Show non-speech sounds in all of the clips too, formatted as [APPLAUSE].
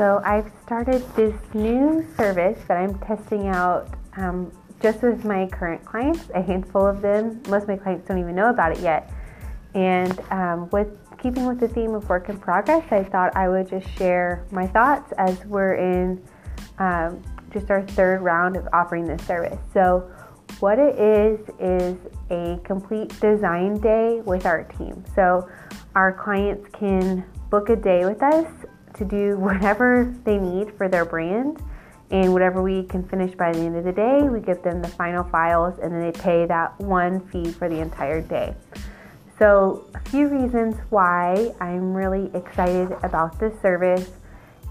So I've started this new service that I'm testing out um, just with my current clients, a handful of them. Most of my clients don't even know about it yet. And um, with keeping with the theme of work in progress, I thought I would just share my thoughts as we're in um, just our third round of offering this service. So, what it is is a complete design day with our team. So, our clients can book a day with us to do whatever they need for their brand. And whatever we can finish by the end of the day, we give them the final files and then they pay that one fee for the entire day. So, a few reasons why I'm really excited about this service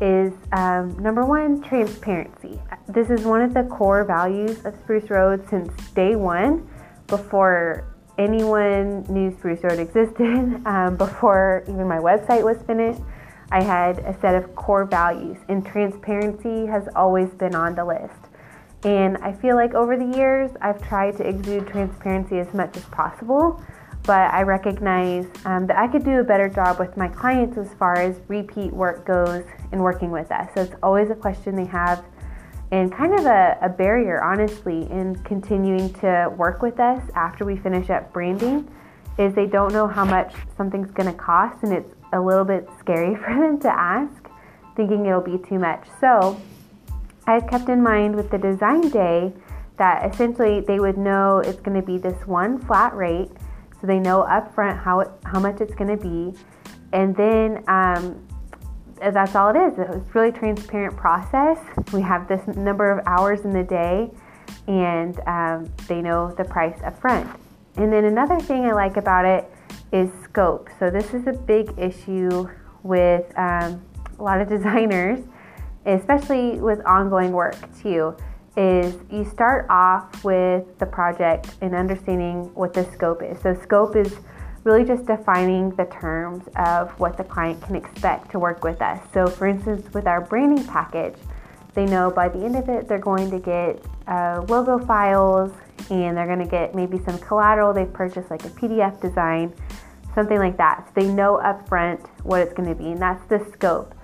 is um, number one, transparency. This is one of the core values of Spruce Road since day one, before anyone knew Spruce Road existed, [LAUGHS] um, before even my website was finished. I had a set of core values, and transparency has always been on the list. And I feel like over the years, I've tried to exude transparency as much as possible, but I recognize um, that I could do a better job with my clients as far as repeat work goes in working with us. So it's always a question they have, and kind of a, a barrier, honestly, in continuing to work with us after we finish up branding. Is they don't know how much something's going to cost, and it's a little bit scary [LAUGHS] for them to ask, thinking it'll be too much. So I've kept in mind with the design day that essentially they would know it's going to be this one flat rate, so they know upfront how it, how much it's going to be, and then um, that's all it is. It's really transparent process. We have this number of hours in the day, and um, they know the price upfront. And then another thing I like about it is scope. So this is a big issue with um, a lot of [LAUGHS] designers, especially with ongoing work too. Is you start off with the project and understanding what the scope is. So scope is really just defining the terms of what the client can expect to work with us. So for instance, with our branding package, they know by the end of it they're going to get uh, logo files and they're going to get maybe some collateral they've purchased like a PDF design something like that. So they know upfront what it's going to be, and that's the scope.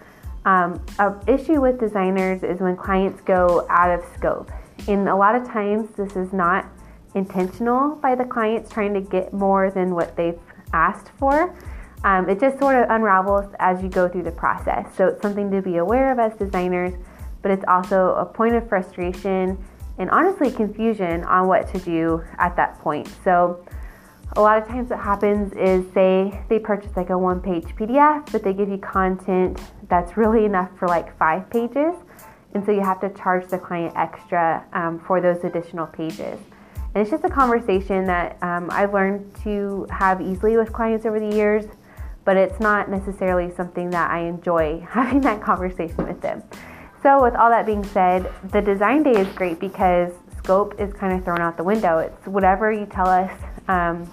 Um, issue with designers is when clients go out of scope. And a lot of times, this is not intentional by the clients trying to get more than what they've asked for. Um, it just sort of unravels as you go through the process. So it's something to be aware of as designers, but it's also a point of frustration and honestly confusion on what to do at that point. So a lot of times what happens is say they purchase like a one page PDF, but they give you content that's really enough for like five pages. And so you have to charge the client extra um, for those additional pages. And it's just a conversation that um, I've learned to have easily with clients over the years, but it's not necessarily something that I enjoy [LAUGHS] having that conversation with them. So, with all that being said, the design day is great because scope is kind of thrown out the window. It's whatever you tell us um,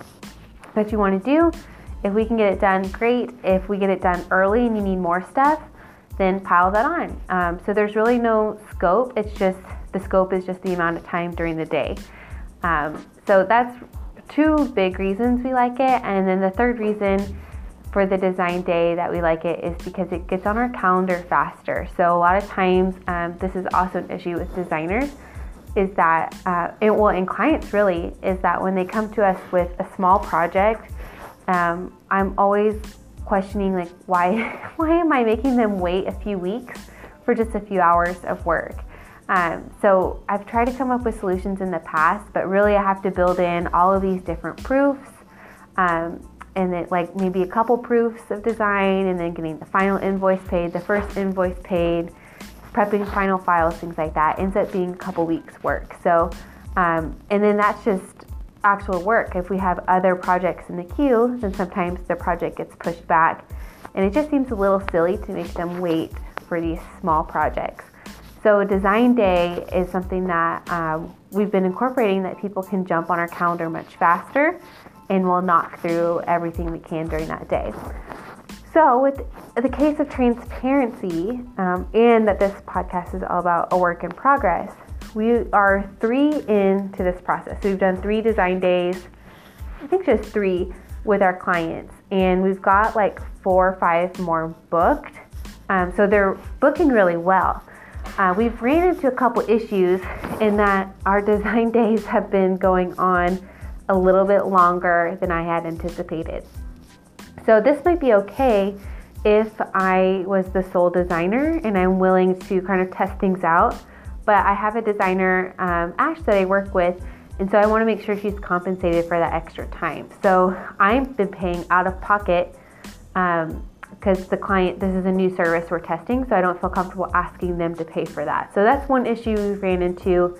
that you want to do. If we can get it done, great. If we get it done early and you need more stuff, then pile that on. Um, so there's really no scope. It's just the scope is just the amount of time during the day. Um, so that's two big reasons we like it. And then the third reason for the design day that we like it is because it gets on our calendar faster. So a lot of times, um, this is also an issue with designers is that, uh, it, well, and clients really, is that when they come to us with a small project, um, I'm always questioning like why [LAUGHS] why am I making them wait a few weeks for just a few hours of work? Um, so I've tried to come up with solutions in the past, but really I have to build in all of these different proofs, um, and then like maybe a couple proofs of design, and then getting the final invoice paid, the first invoice paid, prepping final files, things like that, ends up being a couple weeks work. So, um, and then that's just actual work. If we have other projects in the queue, then sometimes the project gets pushed back. And it just seems a little silly to make them wait for these small projects. So, design day is something that um, we've been incorporating that people can jump on our calendar much faster and we'll knock through everything we can during that day. So, with the case of transparency, um, and that this podcast is all about a work in progress, we are three into this process. We've done three design days, I think just three with our clients, and we've got like four or five more booked. Um, so they're booking really well. Uh, we've ran into a couple issues in that our [LAUGHS] design days have been going on a little bit longer than I had anticipated. So this might be okay if I was the sole designer and I'm willing to kind of test things out. But I have a designer, um, Ash, that I work with, and so I want to make sure she's compensated for that extra time. So I've been paying out of pocket because um, the client, this is a new service we're testing, so I don't feel comfortable asking them to pay for that. So that's one issue we ran into,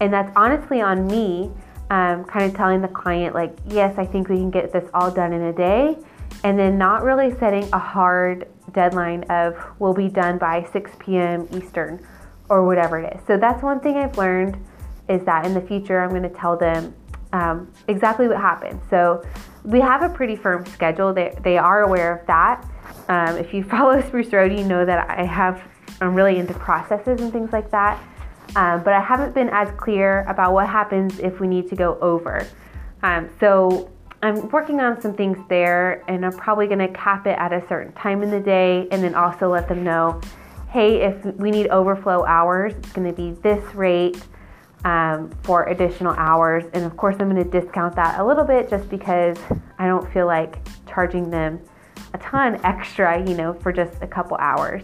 and that's honestly on me. Um, kind of telling the client, like, yes, I think we can get this all done in a day and then not really setting a hard deadline of will be done by 6 p.m. Eastern or whatever it is. So that's one thing I've learned is that in the future I'm going to tell them um, exactly what happened. So we have a pretty firm schedule. They, they are aware of that. Um, if you [LAUGHS] follow Spruce Road, you know that I have I'm really into processes and things like that. Um, but I haven't been as clear about what happens if we need to go over. Um, so I'm working on some things there, and I'm probably going to cap it at a certain time in the day, and then also let them know, hey, if we need overflow hours, it's going to be this rate um, for additional hours. And of course, I'm going to discount that a little bit just because I don't feel like charging them a ton extra, you know, for just a couple hours.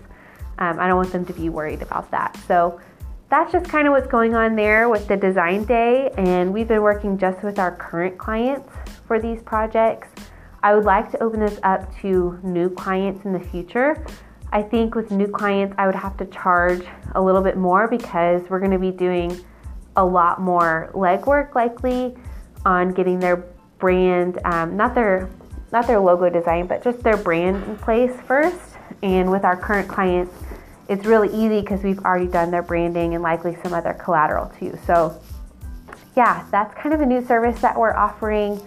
Um, I don't want them to be worried about that. So that's just kind of what's going on there with the design day. And we've been working just with our current clients for these projects. I would like to open this up to new clients in the future. I think with new clients, I would have to charge a little bit more because we're going to be doing a lot more legwork likely on getting their brand, um, not their not their logo design, but just their brand in place first. And with our current clients, it's really easy because we've already done their branding and likely some other collateral too. So, yeah, that's kind of a new service that we're offering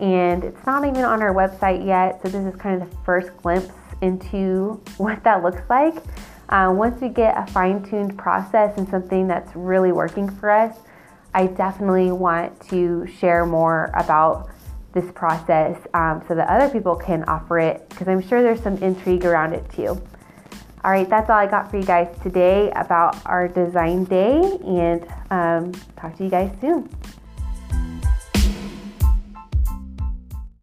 and it's not even on our website yet. So this is kind of the first glimpse into [LAUGHS] what that looks like. Uh, once we get a fine-tuned process and something that's really working for us, I definitely want to share more about this process um, so that other people can offer it because I'm sure there's some intrigue around it too. All right, that's all I got for you guys today about our design day, and um, talk to you guys soon.